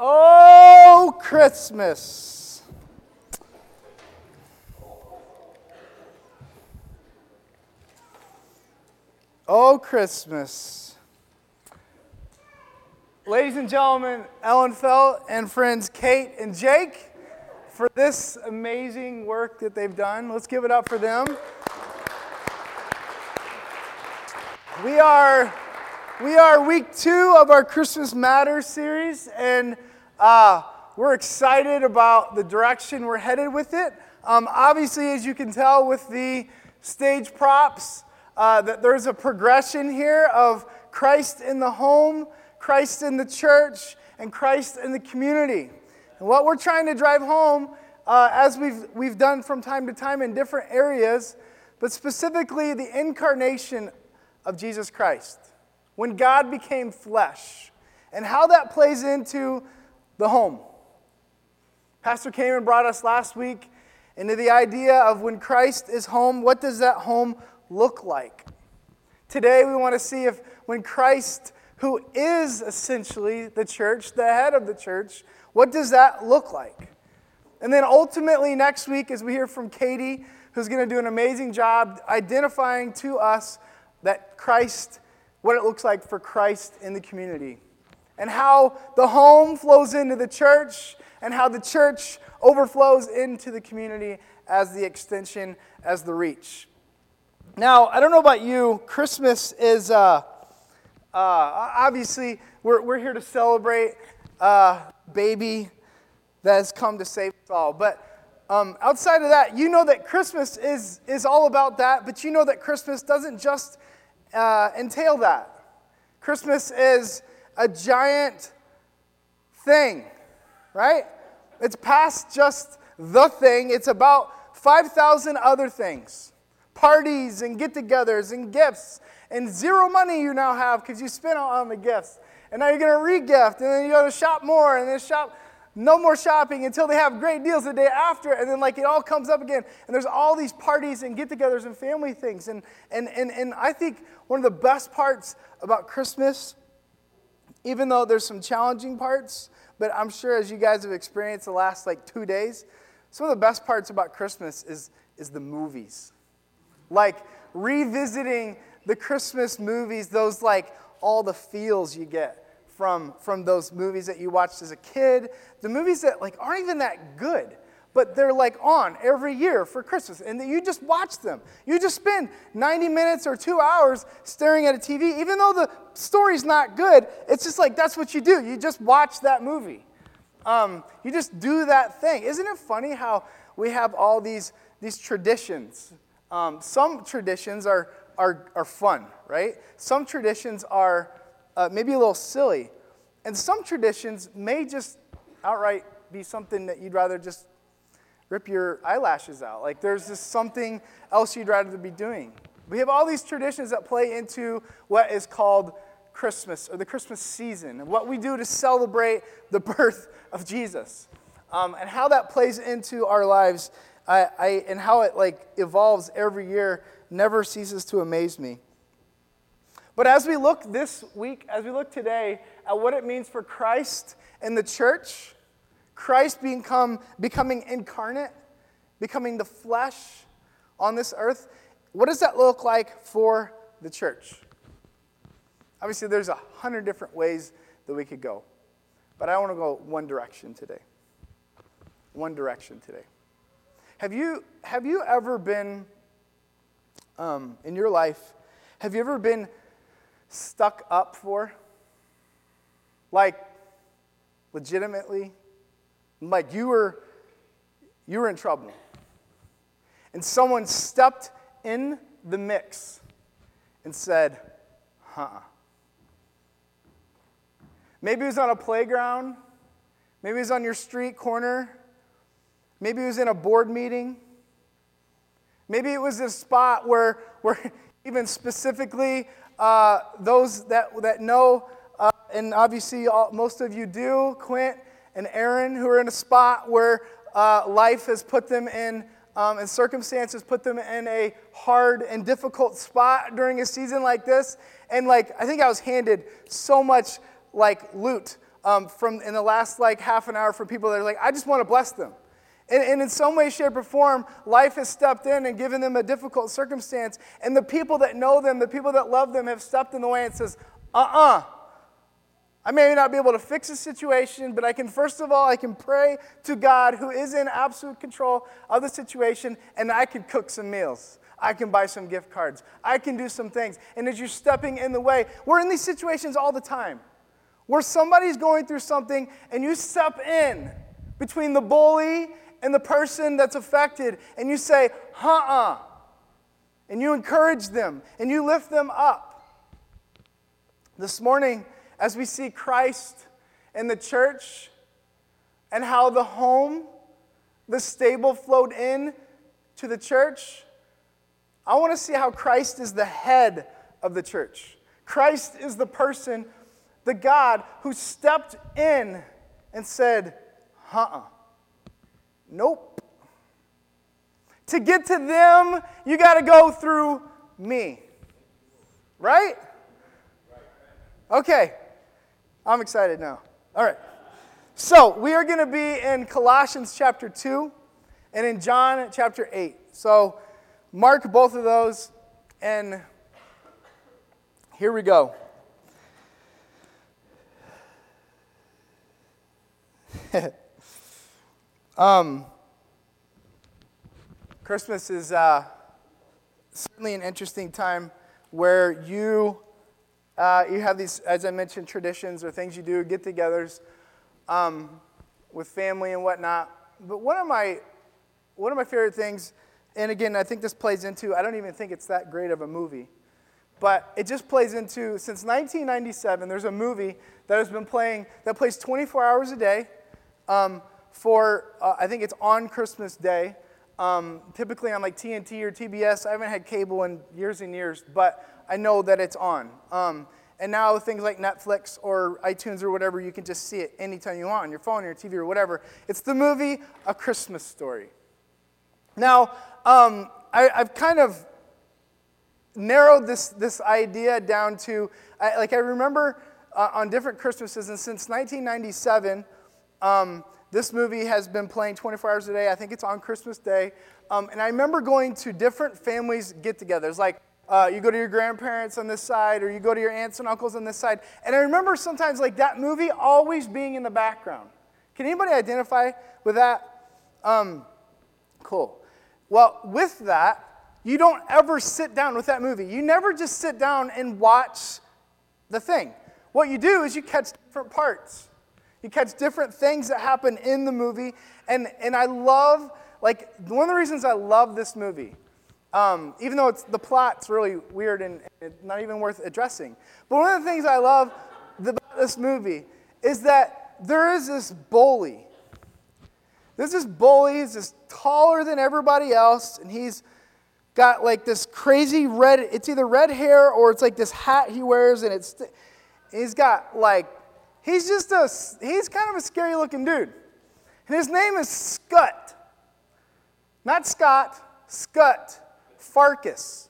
Oh, Christmas. Oh, Christmas. Ladies and gentlemen, Ellen Felt and friends Kate and Jake for this amazing work that they've done. Let's give it up for them. We are we are week two of our Christmas Matters series, and uh, we're excited about the direction we're headed with it. Um, obviously, as you can tell with the stage props, uh, that there's a progression here of Christ in the home, Christ in the church, and Christ in the community. And what we're trying to drive home, uh, as we've, we've done from time to time in different areas, but specifically the incarnation of Jesus Christ when God became flesh and how that plays into the home. Pastor Cameron brought us last week into the idea of when Christ is home, what does that home look like? Today we want to see if when Christ, who is essentially the church, the head of the church, what does that look like? And then ultimately next week, as we hear from Katie, who's going to do an amazing job identifying to us that Christ what it looks like for Christ in the community, and how the home flows into the church, and how the church overflows into the community as the extension, as the reach. Now, I don't know about you, Christmas is uh, uh, obviously, we're, we're here to celebrate uh, baby that has come to save us all. But um, outside of that, you know that Christmas is, is all about that, but you know that Christmas doesn't just uh, entail that. Christmas is a giant thing, right? It's past just the thing, it's about 5,000 other things parties and get togethers and gifts and zero money you now have because you spent all on the gifts. And now you're going to re gift and then you go to shop more and then shop no more shopping until they have great deals the day after and then like it all comes up again and there's all these parties and get-togethers and family things and and and, and i think one of the best parts about christmas even though there's some challenging parts but i'm sure as you guys have experienced the last like two days some of the best parts about christmas is is the movies. Like revisiting the christmas movies those like all the feels you get from, from those movies that you watched as a kid, the movies that like aren't even that good, but they're like on every year for Christmas, and you just watch them. You just spend 90 minutes or two hours staring at a TV, even though the story's not good. It's just like that's what you do. You just watch that movie. Um, you just do that thing. Isn't it funny how we have all these these traditions? Um, some traditions are, are, are fun, right? Some traditions are uh, maybe a little silly. And some traditions may just outright be something that you'd rather just rip your eyelashes out. Like there's just something else you'd rather be doing. We have all these traditions that play into what is called Christmas or the Christmas season and what we do to celebrate the birth of Jesus. Um, and how that plays into our lives I, I, and how it like evolves every year never ceases to amaze me. But as we look this week, as we look today at what it means for Christ and the church, Christ become, becoming incarnate, becoming the flesh on this earth, what does that look like for the church? Obviously, there's a hundred different ways that we could go, but I want to go one direction today. One direction today. Have you, have you ever been, um, in your life, have you ever been stuck up for? Like, legitimately? Like you were, you were in trouble. And someone stepped in the mix and said, huh. Maybe it was on a playground. Maybe it was on your street corner. Maybe it was in a board meeting. Maybe it was a spot where, where even specifically uh, those that, that know, uh, and obviously all, most of you do, Quint and Aaron, who are in a spot where uh, life has put them in, um, and circumstances put them in a hard and difficult spot during a season like this. And like, I think I was handed so much like loot um, from in the last like half an hour from people that are like, I just want to bless them. And, and, in some way, shape, or form, life has stepped in and given them a difficult circumstance. And the people that know them, the people that love them, have stepped in the way and says, uh uh-uh. uh I may not be able to fix the situation, but I can, first of all, I can pray to God who is in absolute control of the situation, and I can cook some meals. I can buy some gift cards. I can do some things. And as you're stepping in the way, we're in these situations all the time where somebody's going through something and you step in between the bully and the person that's affected and you say, uh uh. And you encourage them and you lift them up. This morning, as we see Christ in the church and how the home, the stable flowed in to the church, I want to see how Christ is the head of the church. Christ is the person, the God who stepped in and said, uh uh Nope. To get to them, you got to go through me. Right? Okay. I'm excited now. All right. So, we are going to be in Colossians chapter 2 and in John chapter 8. So, mark both of those, and here we go. um, Christmas is uh, certainly an interesting time where you uh, you have these, as I mentioned, traditions or things you do, get togethers um, with family and whatnot. But one of my one of my favorite things, and again, I think this plays into, I don't even think it's that great of a movie, but it just plays into, since 1997, there's a movie that has been playing, that plays 24 hours a day um, for, uh, I think it's on Christmas Day, um, typically on like TNT or TBS. I haven't had cable in years and years, but I know that it's on. Um, and now things like Netflix or iTunes or whatever, you can just see it anytime you want on your phone or your TV or whatever. It's the movie A Christmas Story. Now, um, I, have kind of narrowed this, this idea down to, I, like, I remember uh, on different Christmases, and since 1997, um, this movie has been playing 24 hours a day. I think it's on Christmas Day. Um, and I remember going to different families' get togethers. Like, uh, you go to your grandparents on this side, or you go to your aunts and uncles on this side. And I remember sometimes, like, that movie always being in the background. Can anybody identify with that? Um, cool. Well, with that, you don't ever sit down with that movie. You never just sit down and watch the thing. What you do is you catch different parts. You catch different things that happen in the movie. And, and I love, like, one of the reasons I love this movie um, even though it's, the plot's really weird and, and not even worth addressing. But one of the things I love about this movie is that there is this bully. There's this bully, he's just taller than everybody else, and he's got like this crazy red, it's either red hair or it's like this hat he wears, and it's, he's got like, he's just a, he's kind of a scary looking dude. And his name is Scut. Not Scott, Scut. Farkus.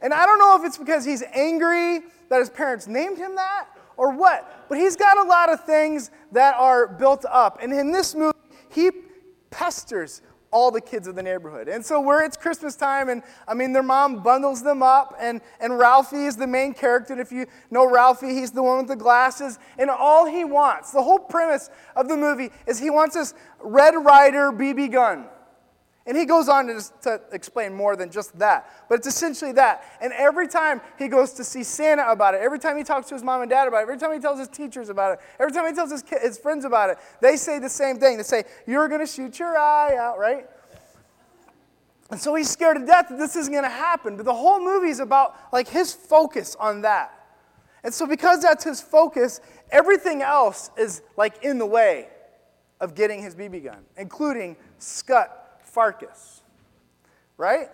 And I don't know if it's because he's angry that his parents named him that or what, but he's got a lot of things that are built up. And in this movie, he pesters all the kids of the neighborhood. And so where it's Christmas time, and I mean, their mom bundles them up, and, and Ralphie is the main character. And if you know Ralphie, he's the one with the glasses. And all he wants, the whole premise of the movie is he wants this Red Ryder BB gun. And he goes on to, to, explain more than just that. But it's essentially that. And every time he goes to see Santa about it, every time he talks to his mom and dad about it, every time he tells his teachers about it, every time he tells his, his friends about it, they say the same thing. They say, You're going to shoot your eye out, right? And so he's scared to death that this isn't going to happen. But the whole movie is about like his focus on that. And so because that's his focus, everything else is like in the way of getting his BB gun, including Scut Farkus, right?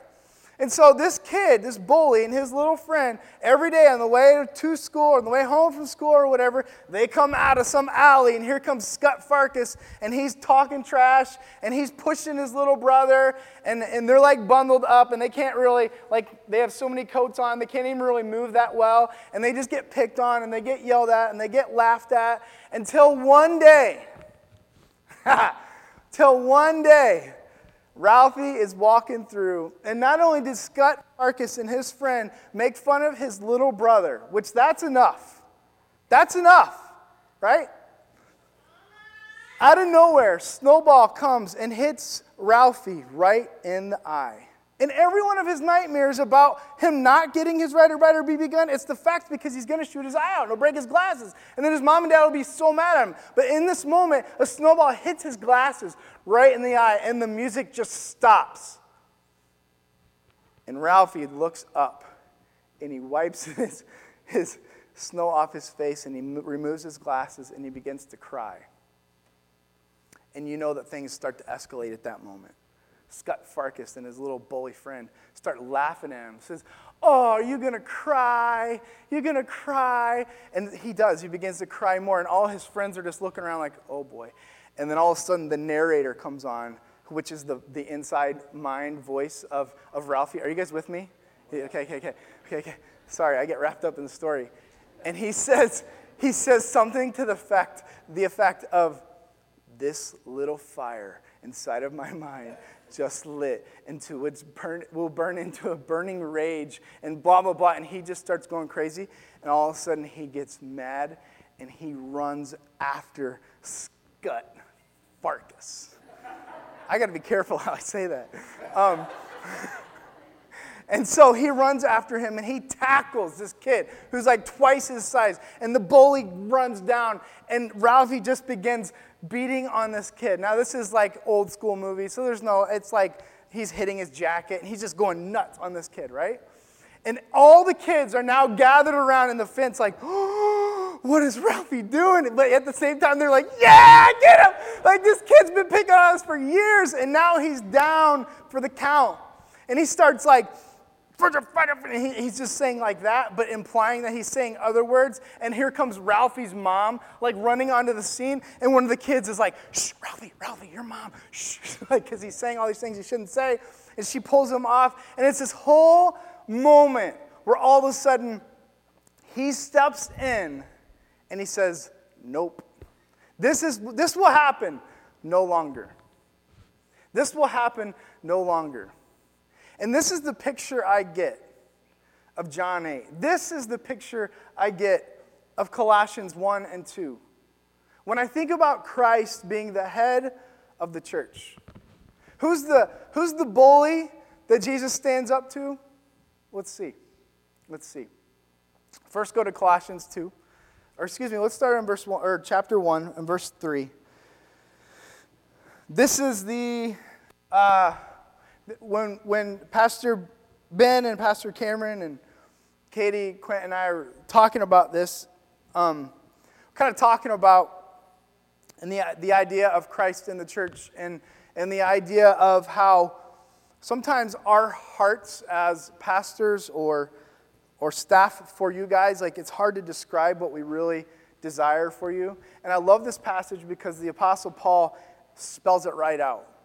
And so this kid, this bully, and his little friend, every day on the way to school or on the way home from school or whatever, they come out of some alley, and here comes Scott Farkus, and he's talking trash, and he's pushing his little brother, and, and they're like bundled up, and they can't really, like, they have so many coats on, they can't even really move that well, and they just get picked on, and they get yelled at, and they get laughed at, until one day, till one day, Ralphie is walking through, and not only did Scott Farkus and his friend make fun of his little brother, which that's enough. That's enough, right? Out of nowhere, Snowball comes and hits Ralphie right in the eye. And every one of his nightmares about him not getting his Ryder Ryder BB gun, it's the fact because he's going to shoot his eye out and he'll break his glasses. And then his mom and dad will be so mad at him. But in this moment, a snowball hits his glasses right in the eye and the music just stops. And Ralphie looks up and he wipes his, his snow off his face and he removes his glasses and he begins to cry. And you know that things start to escalate at that moment. Scott Farkus and his little bully friend start laughing at him. Says, "Oh, are you gonna cry? You're gonna cry?" And he does. He begins to cry more, and all his friends are just looking around like, "Oh boy!" And then all of a sudden, the narrator comes on, which is the, the inside mind voice of, of Ralphie. Are you guys with me? Okay, okay, okay, okay, okay. Sorry, I get wrapped up in the story. And he says, he says something to the effect, the effect of, "This little fire." inside of my mind just lit into it's burn will burn into a burning rage and blah blah blah and he just starts going crazy and all of a sudden he gets mad and he runs after Scott Farkus. I got to be careful how I say that. Um, and so he runs after him and he tackles this kid who's like twice his size. And the bully runs down and Ralphie just begins beating on this kid. Now, this is like old school movie, so there's no, it's like he's hitting his jacket and he's just going nuts on this kid, right? And all the kids are now gathered around in the fence, like, oh, what is Ralphie doing? But at the same time, they're like, yeah, get him! Like, this kid's been picking on us for years, and now he's down for the count. And he starts like He's just saying like that, but implying that he's saying other words. And here comes Ralphie's mom, like running onto the scene. And one of the kids is like, Shh, Ralphie, Ralphie, your mom. Shh. like, because he's saying all these things he shouldn't say. And she pulls him off. And it's this whole moment where all of a sudden he steps in and he says, Nope. This, is, this will happen no longer. This will happen no longer. And this is the picture I get of John 8. This is the picture I get of Colossians 1 and 2. When I think about Christ being the head of the church, who's the, who's the bully that Jesus stands up to? Let's see. Let's see. First, go to Colossians 2. Or excuse me, let's start in verse 1 or chapter 1 and verse 3. This is the uh, when, when Pastor Ben and Pastor Cameron and Katie, Quint, and I are talking about this, um, kind of talking about and the, the idea of Christ in the church and, and the idea of how sometimes our hearts as pastors or, or staff for you guys, like it's hard to describe what we really desire for you. And I love this passage because the Apostle Paul spells it right out.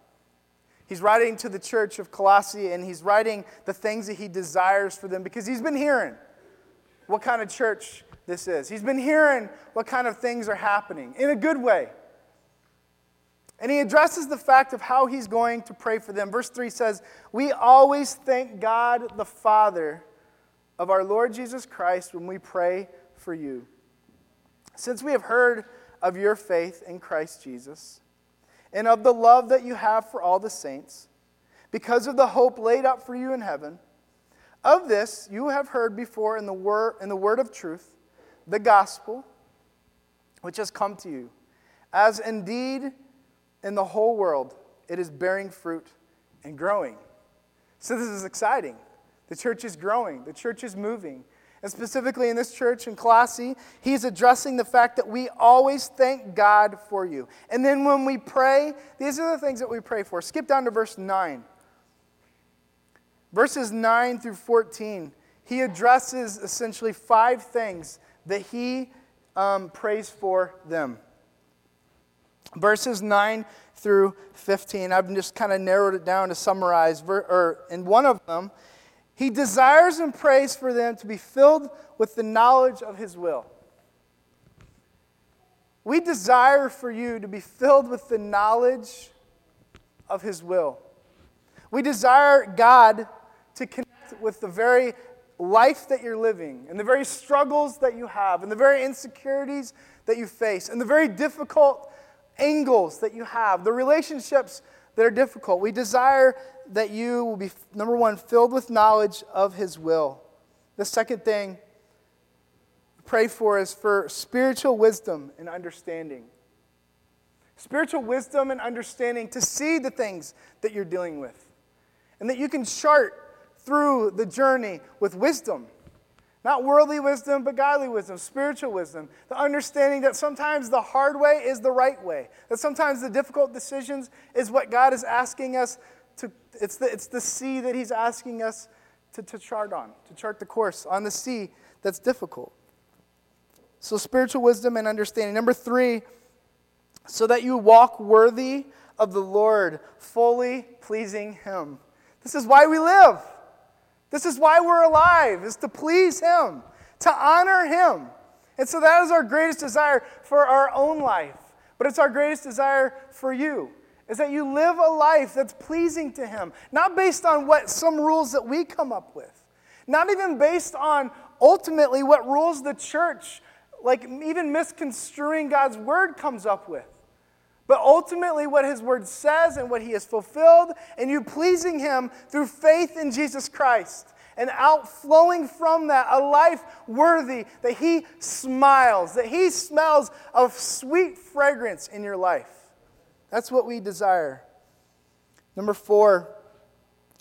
He's writing to the church of Colossae and he's writing the things that he desires for them because he's been hearing what kind of church this is. He's been hearing what kind of things are happening in a good way. And he addresses the fact of how he's going to pray for them. Verse 3 says, We always thank God the Father of our Lord Jesus Christ when we pray for you. Since we have heard of your faith in Christ Jesus and of the love that you have for all the saints, because of the hope laid up for you in heaven. Of this you have heard before in the word, in the word of truth, the gospel, which has come to you, as indeed in the whole world it is bearing fruit and growing. So this is exciting. The church is growing, the church is moving. And specifically in this church in Colossae, he's addressing the fact that we always thank God for you. And then when we pray, these are the things that we pray for. Skip down to verse 9. verses 9 through 14, he addresses essentially five things that he um, prays for them. Verses 9 through 15, I've just kind of narrowed it down to summarize. Or in one of them, he desires and prays for them to be filled with the knowledge of his will. We desire for you to be filled with the knowledge of his will. We desire God to connect with the very life that you're living and the very struggles that you have and the very insecurities that you face and the very difficult angles that you have, the relationships that are difficult. We desire that you will be, number one, filled with knowledge of His will. The second thing, pray for is for spiritual wisdom and understanding. Spiritual wisdom and understanding to see the things that you're dealing with. And that you can chart through the journey with wisdom. Not worldly wisdom, but godly wisdom, spiritual wisdom. The understanding that sometimes the hard way is the right way. That sometimes the difficult decisions is what God is asking us to, it's the, it's the sea that He's asking us to, to chart on, to chart the course on the sea that's difficult. So, spiritual wisdom and understanding. Number three, so that you walk worthy of the Lord, fully pleasing Him. This is why we live. This is why we're alive, is to please Him, to honor Him. And so that is our greatest desire for our own life. But it's our greatest desire for you, is that you live a life that's pleasing to Him, not based on what some rules that we come up with, not even based on ultimately what rules the church, like even misconstruing God's word, comes up with but ultimately what his word says and what he has fulfilled, and you pleasing him through faith in Jesus Christ. And outflowing from that, a life worthy that he smiles, that he smells of sweet fragrance in your life. That's what we desire. Number four,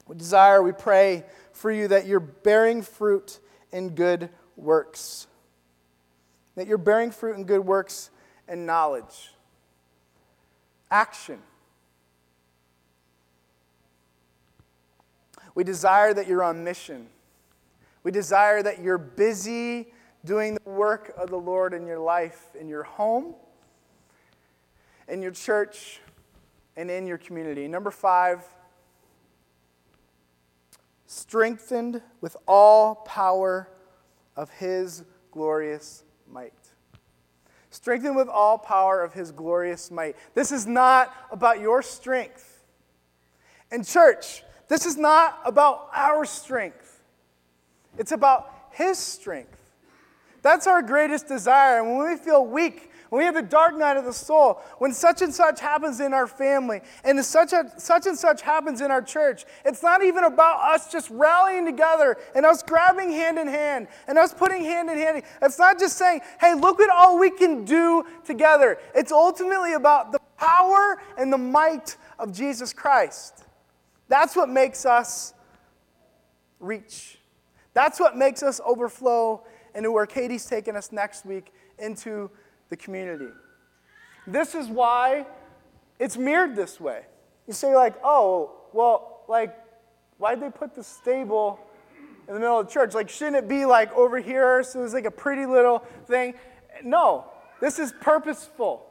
we desire, we pray for you that you're bearing fruit in good works. That you're bearing fruit in good works and knowledge action. We desire that you're on mission. We desire that you're busy doing the work of the Lord in your life, in your home, in your church, and in your community. Number five, strengthened with all power of his glorious might strengthened with all power of his glorious might. This is not about your strength. And, church, this is not about our strength, it's about his strength. That's our greatest desire. And when we feel weak, when we have the dark night of the soul, when such and such happens in our family, and such, a, such and such happens in our church, it's not even about us just rallying together and us grabbing hand in hand and us putting hand in hand. It's not just saying, hey, look at all we can do together. It's ultimately about the power and the might of Jesus Christ. That's what makes us reach. That's what makes us overflow into where Katie's taking us next week into the community. This is why it's mirrored this way. You say, like, oh, well, like, why'd they put the stable in the middle of the church? Like, shouldn't it be like over here so it's like a pretty little thing? No, this is purposeful.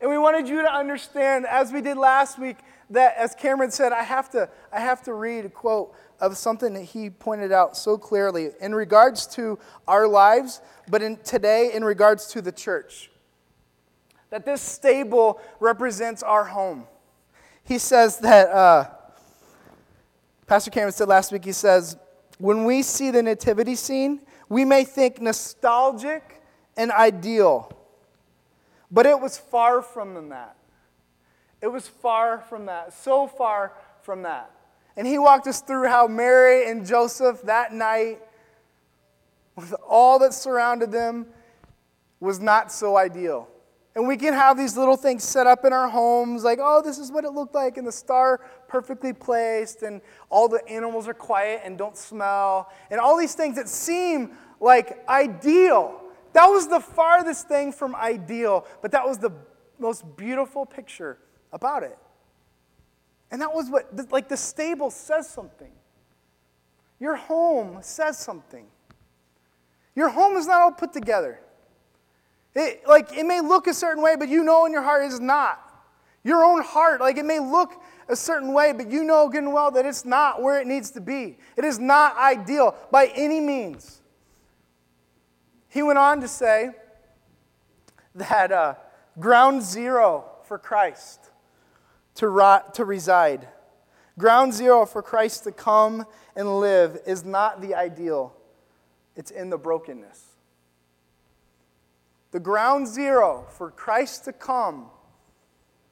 And we wanted you to understand, as we did last week, that as Cameron said, I have to, I have to read a quote of something that he pointed out so clearly in regards to our lives, but in, today in regards to the church. That this stable represents our home. He says that, uh, Pastor Cameron said last week, he says, when we see the nativity scene, we may think nostalgic and ideal, but it was far from that. It was far from that, so far from that. And he walked us through how Mary and Joseph that night, with all that surrounded them, was not so ideal. And we can have these little things set up in our homes, like, oh, this is what it looked like, and the star perfectly placed, and all the animals are quiet and don't smell, and all these things that seem like ideal. That was the farthest thing from ideal, but that was the most beautiful picture about it. And that was what, like, the stable says something. Your home says something. Your home is not all put together. It, like, it may look a certain way, but you know in your heart it's not. Your own heart, like, it may look a certain way, but you know good and well that it's not where it needs to be. It is not ideal by any means. He went on to say that uh, ground zero for Christ to, rot, to reside, ground zero for Christ to come and live is not the ideal, it's in the brokenness. The ground zero for Christ to come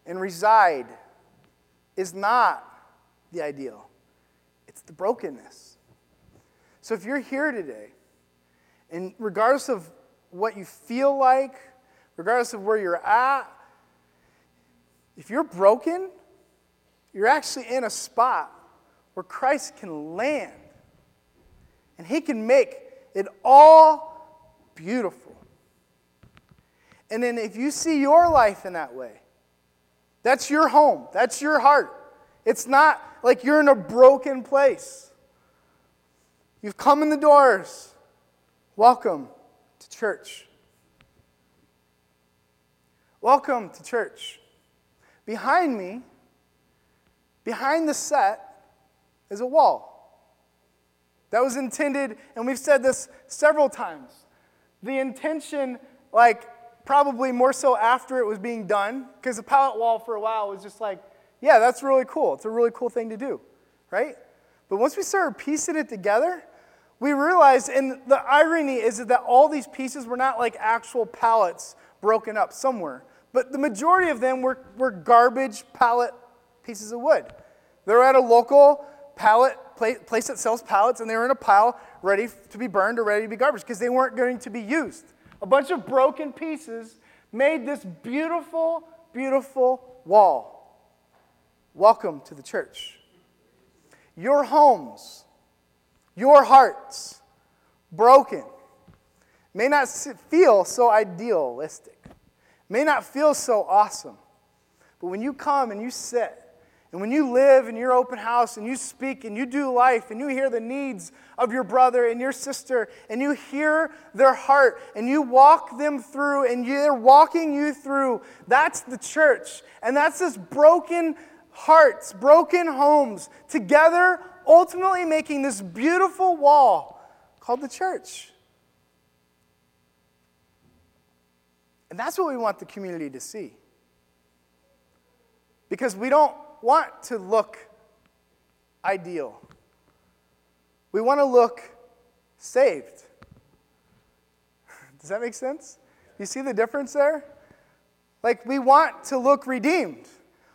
and reside is not the ideal, it's the brokenness. So if you're here today, and regardless of what you feel like, regardless of where you're at, if you're broken, you're actually in a spot where Christ can land and he can make it all beautiful. And then if you see your life in that way, that's your home, that's your heart. It's not like you're in a broken place. You've come in the doors. Welcome to church. Welcome to church. Behind me, behind the set, is a wall. That was intended, and we've said this several times. The intention, like, probably more so after it was being done, because the pallet wall for a while was just like, yeah, that's really cool. It's a really cool thing to do, right? But once we started piecing it together, we realized, and the irony is that all these pieces were not like actual pallets broken up somewhere, but the majority of them were, were garbage pallet pieces of wood. They were at a local pallet place that sells pallets, and they were in a pile ready to be burned or ready to be garbage because they weren't going to be used. A bunch of broken pieces made this beautiful, beautiful wall. Welcome to the church. Your homes your hearts, broken, may not feel so idealistic, may not feel so awesome. But when you come and you sit, and when you live in your open house and you speak and you do life and you hear the needs of your brother and your sister and you hear their heart and you walk them through and they're walking you through, that's the church. And that's this broken hearts, broken homes together ultimately making this beautiful wall called the church. And that's what we want the community to see. Because we don't want to look ideal, we want to look saved. Does that make sense? You see the difference there? Like, we want to look redeemed.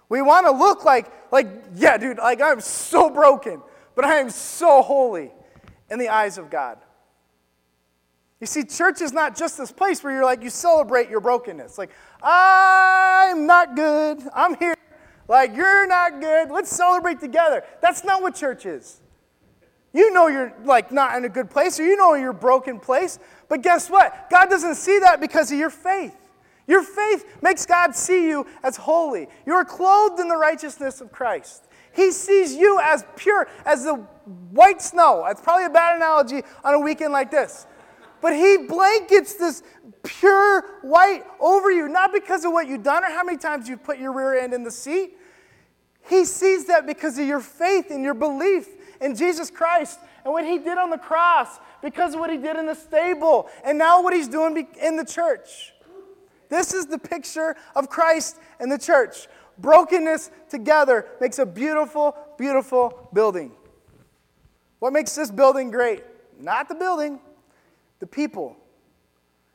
We want to look like, like, yeah, dude, like I'm so broken but I am so holy in the eyes of God. You see, church is not just this place where you're like, you celebrate your brokenness. Like, I'm not good. I'm here. Like, you're not good. Let's celebrate together. That's not what church is. You know you're like not in a good place, or you know you're broken place. But guess what? God doesn't see that because of your faith. Your faith makes God see you as holy. You are clothed in the righteousness of Christ. He sees you as pure as the white snow. That's probably a bad analogy on a weekend like this. But He blankets this pure white over you, not because of what you've done or how many times you've put your rear end in the seat. He sees that because of your faith and your belief in Jesus Christ and what He did on the cross, because of what He did in the stable, and now what He's doing in the church. This is the picture of Christ and the church brokenness together makes a beautiful, beautiful building. What makes this building great? Not the building, the people.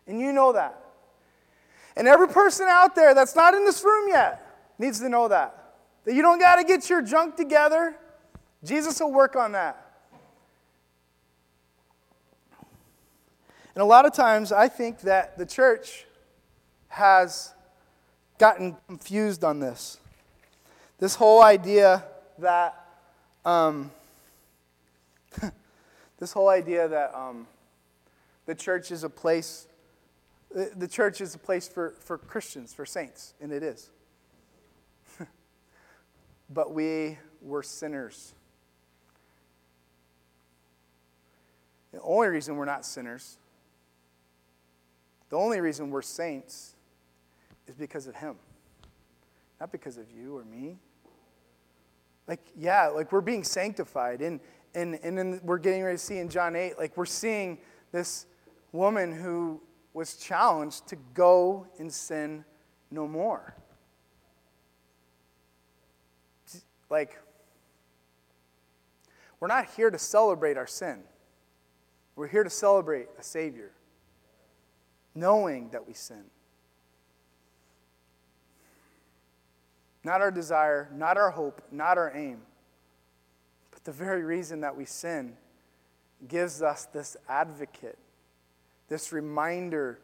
And you know that. And every person out there that's not in this room yet needs to know that. That you don't got to get your junk together. Jesus will work on that. And a lot of times I think that the church has gotten confused on this. This whole idea that, um, this whole idea that um, the church is a place, the church is a place for, for Christians, for saints, and it is. But we were sinners. The only reason we're not sinners, the only reason we're saints, is because of Him, not because of you or me. Like, yeah, like we're being sanctified. And, and, and then we're getting ready to see in John 8, like we're seeing this woman who was challenged to go and sin no more. Like, we're not here to celebrate our sin. We're here to celebrate a Savior, knowing that we sin. Not our desire, not our hope, not our aim, but the very reason that we sin gives us this advocate, this reminder,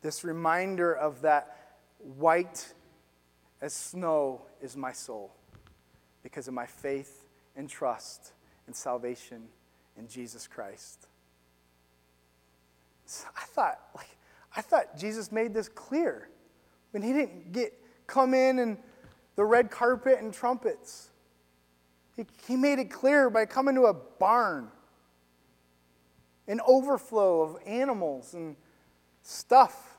this reminder of that white as snow is my soul because of my faith and trust and salvation in Jesus Christ. So I thought, like, I thought Jesus made this clear when he didn't get come in and the red carpet and trumpets. He, he made it clear by coming to a barn, an overflow of animals and stuff.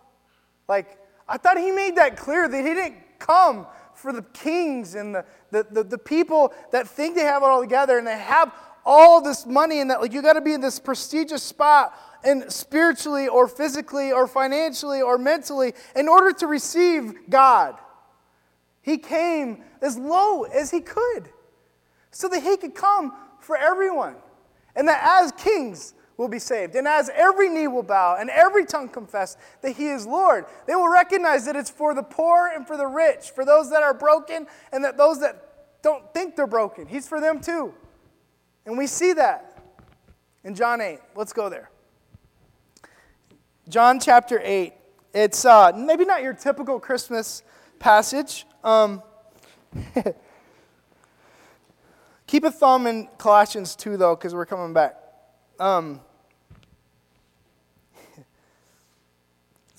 Like, I thought he made that clear that he didn't come for the kings and the, the, the, the people that think they have it all together and they have all this money and that like you got to be in this prestigious spot and spiritually or physically or financially or mentally in order to receive God. He came as low as he could so that he could come for everyone. And that as kings will be saved, and as every knee will bow and every tongue confess that he is Lord, they will recognize that it's for the poor and for the rich, for those that are broken and that those that don't think they're broken. He's for them too. And we see that in John 8. Let's go there. John chapter 8. It's uh, maybe not your typical Christmas passage. Um, keep a thumb in Colossians 2, though, because we're coming back. Um,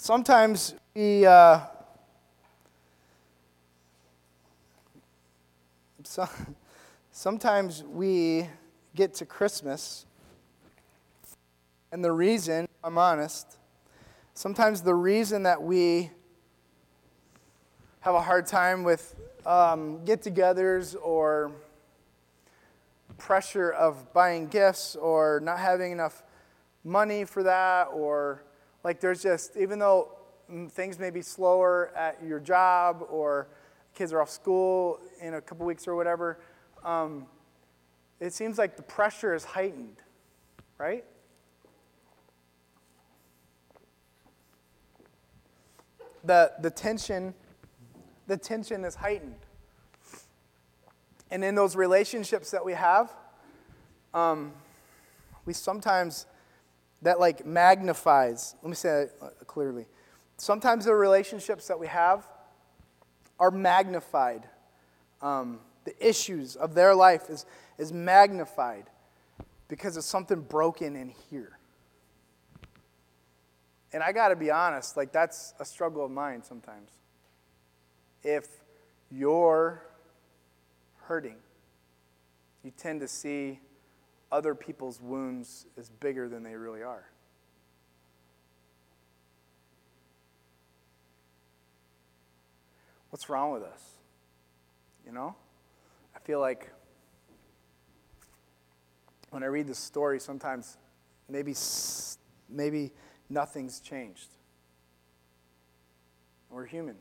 sometimes we. Uh, so, sometimes we get to Christmas, and the reason, I'm honest, sometimes the reason that we have a hard time with um, get togethers or pressure of buying gifts or not having enough money for that or like there's just even though things may be slower at your job or kids are off school in a couple weeks or whatever um, it seems like the pressure is heightened right the, the tension the tension is heightened. And in those relationships that we have, um, we sometimes, that like magnifies, let me say it uh, clearly. Sometimes the relationships that we have are magnified. Um, the issues of their life is, is magnified because of something broken in here. And I got to be honest, like that's a struggle of mine sometimes if you're hurting, you tend to see other people's wounds is bigger than they really are. What's wrong with us? You know? I feel like when I read this story, sometimes maybe, maybe nothing's changed. We're human.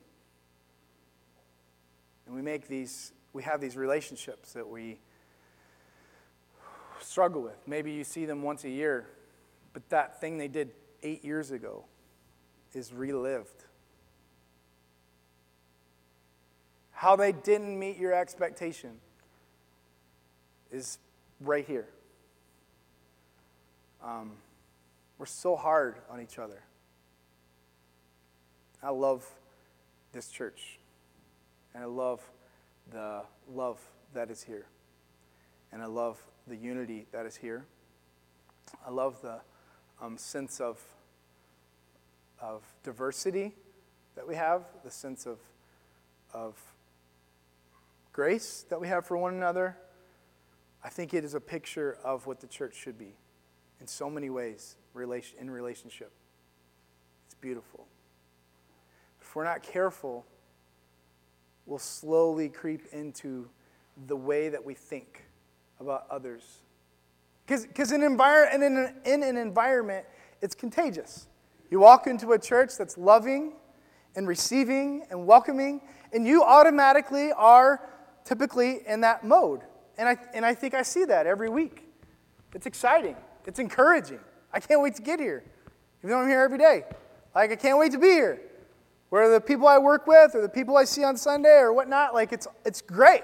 And we make these, we have these relationships that we struggle with. Maybe you see them once a year, but that thing they did eight years ago is relived. How they didn't meet your expectation is right here. Um, we're so hard on each other. I love this church. And I love the love that is here. And I love the unity that is here. I love the um, sense of, of diversity that we have, the sense of, of grace that we have for one another. I think it is a picture of what the church should be. in so many ways in relationship. It's beautiful. If we're not careful, we'll slowly creep into the way that we think about others. Because in, envir- in, an, in an environment, it's contagious. You walk into a church that's loving and receiving and welcoming, and you automatically are typically in that mode. And I, and I think I see that every week. It's exciting, it's encouraging. I can't wait to get here, even though I'm here every day. Like, I can't wait to be here. Where the people I work with or the people I see on Sunday or whatnot, like, it's, it's great.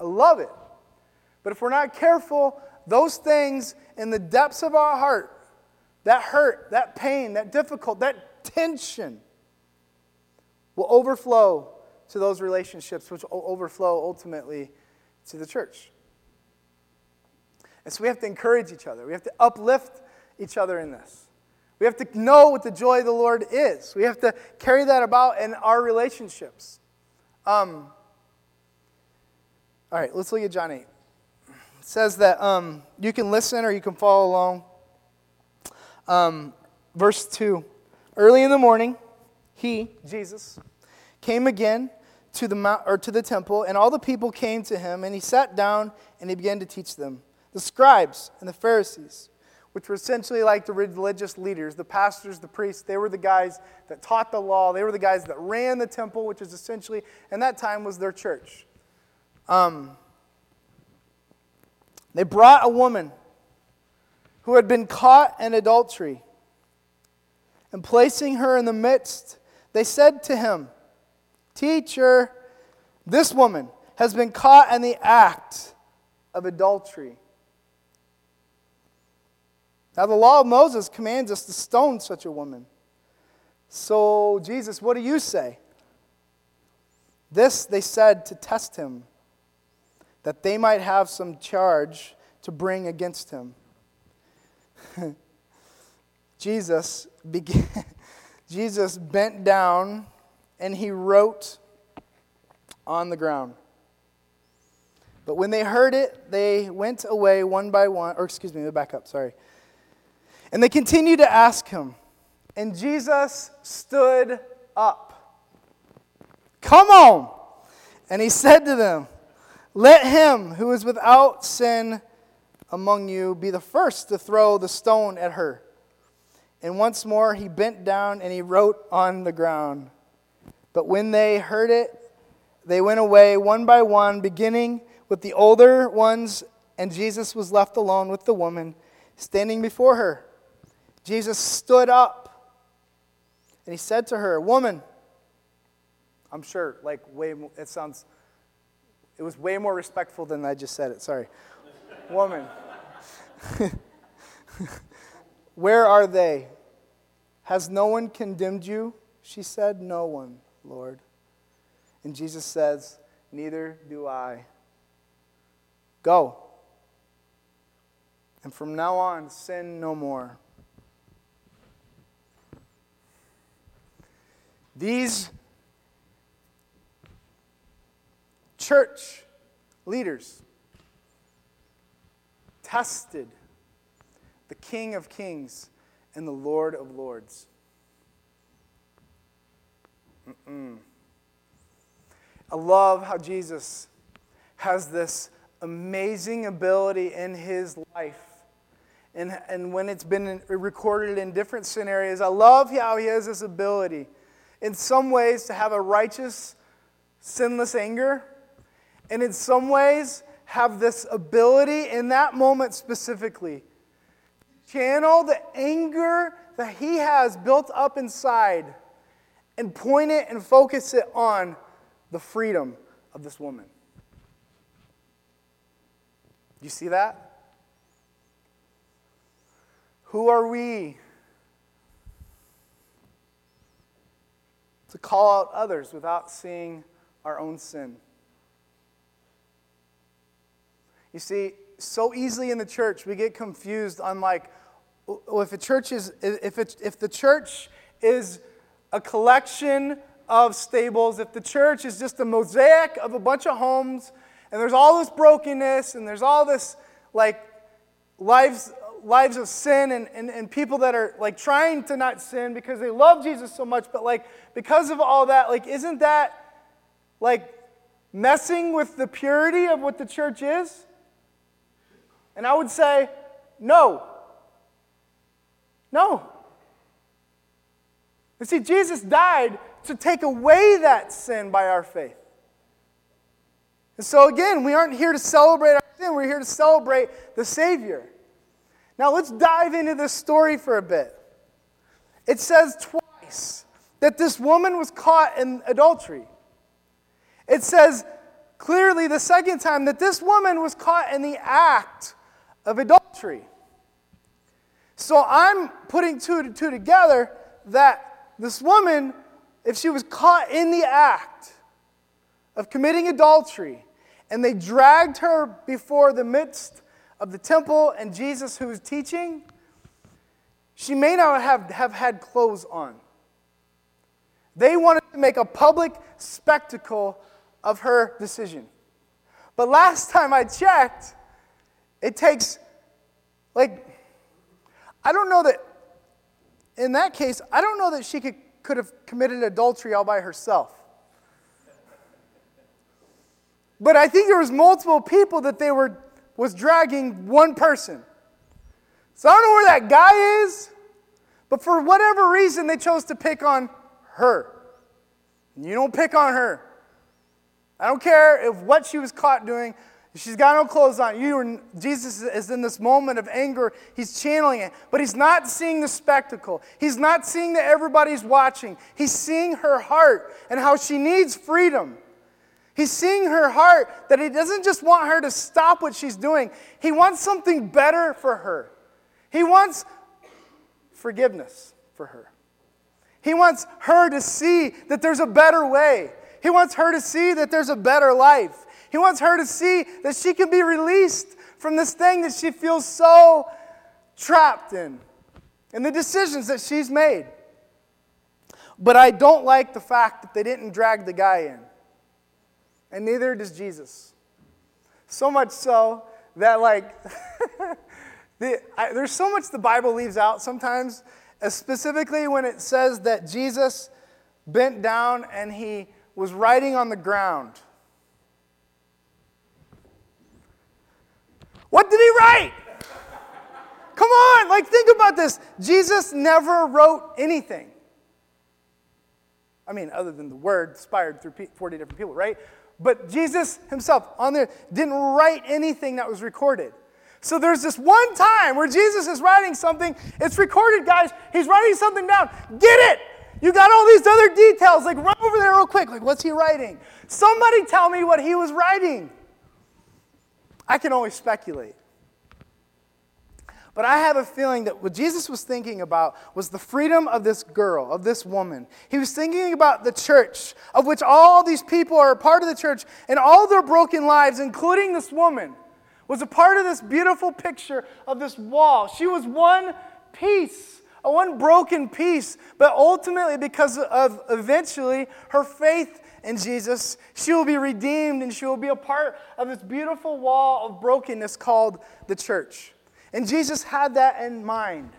I love it. But if we're not careful, those things in the depths of our heart, that hurt, that pain, that difficult, that tension, will overflow to those relationships, which will overflow ultimately to the church. And so we have to encourage each other. We have to uplift each other in this. We have to know what the joy of the Lord is. We have to carry that about in our relationships. Um, all right, let's look at John 8. Says that um, you can listen or you can follow along. Um, verse 2 Early in the morning, he, Jesus, came again to the, mount, or to the temple, and all the people came to him, and he sat down and he began to teach them. The scribes and the Pharisees, which were essentially like the religious leaders, the pastors, the priests, they were the guys that taught the law. They were the guys that ran the temple, which is essentially, in that time, was their church. Um, they brought a woman who had been caught in adultery. And placing her in the midst, they said to him, Teacher, this woman has been caught in the act of adultery. Now, the law of Moses commands us to stone such a woman. So, Jesus, what do you say? This they said to test him, that they might have some charge to bring against him. Jesus began, Jesus bent down and he wrote on the ground. But when they heard it, they went away one by one, or excuse me, back up, sorry. And they continued to ask him. And Jesus stood up. Come on! And he said to them, Let him who is without sin among you be the first to throw the stone at her. And once more he bent down and he wrote on the ground. But when they heard it, they went away one by one, beginning with the older ones, and Jesus was left alone with the woman standing before her. Jesus stood up and he said to her, Woman, I'm sure, like, way it sounds, it was way more respectful than I just said it. Sorry. Woman, where are they? Has no one condemned you? She said, No one. Lord. And Jesus says, Neither do I. Go. And from now on, sin no more. These church leaders tested the King of Kings and the Lord of Lords. Mm-mm. I love how Jesus has this amazing ability in his life. And, and when it's been recorded in different scenarios, I love how he has this ability, in some ways, to have a righteous, sinless anger, and in some ways, have this ability in that moment specifically channel the anger that he has built up inside and point it and focus it on the freedom of this woman. Do you see that? Who are we to call out others without seeing our own sin? You see, so easily in the church we get confused on like, well, if a church is if it, if the church is a collection of stables, if the church is just a mosaic of a bunch of homes, and there's all this brokenness, and there's all this like lives lives of sin and, and, and people that are like trying to not sin because they love Jesus so much, but like because of all that, like, isn't that like messing with the purity of what the church is? And I would say, no. No. You see, Jesus died to take away that sin by our faith. And so, again, we aren't here to celebrate our sin, we're here to celebrate the Savior. Now, let's dive into this story for a bit. It says twice that this woman was caught in adultery. It says clearly the second time that this woman was caught in the act of adultery. So I'm putting two to two together that this woman, if she was caught in the act of committing adultery, and they dragged her before the midst of the temple and Jesus who was teaching, she may not have, have had clothes on. They wanted to make a public spectacle of her decision. But last time I checked, it takes, like, I don't know that, in that case, I don't know that she could, could have committed adultery all by herself. But I think there was multiple people that they were was dragging one person. So I don't know where that guy is, but for whatever reason, they chose to pick on her. You don't pick on her. I don't care if what she was caught doing. She's got no clothes on. You are, Jesus is in this moment of anger. He's channeling it, but he's not seeing the spectacle. He's not seeing that everybody's watching. He's seeing her heart and how she needs freedom. He's seeing her heart that he doesn't just want her to stop what she's doing, he wants something better for her. He wants forgiveness for her. He wants her to see that there's a better way. He wants her to see that there's a better life. He wants her to see that she can be released from this thing that she feels so trapped in and the decisions that she's made. But I don't like the fact that they didn't drag the guy in and neither does Jesus. So much so that, like, the, I, there's so much the Bible leaves out sometimes, specifically when it says that Jesus bent down and he was writing on the ground. What did he write? Come on, like, think about this. Jesus never wrote anything. I mean, other than the word inspired through 40 different people, right? But Jesus himself on there didn't write anything that was recorded. So there's this one time where Jesus is writing something. It's recorded, guys. He's writing something down. Get it? You got all these other details. Like, run over there real quick. Like, what's he writing? Somebody tell me what he was writing. I can only speculate. But I have a feeling that what Jesus was thinking about was the freedom of this girl, of this woman. He was thinking about the church, of which all these people are a part of the church, and all their broken lives, including this woman, was a part of this beautiful picture of this wall. She was one piece, a one broken piece, but ultimately, because of eventually her faith in Jesus, she will be redeemed and she will be a part of this beautiful wall of brokenness called the church. And Jesus had that in mind.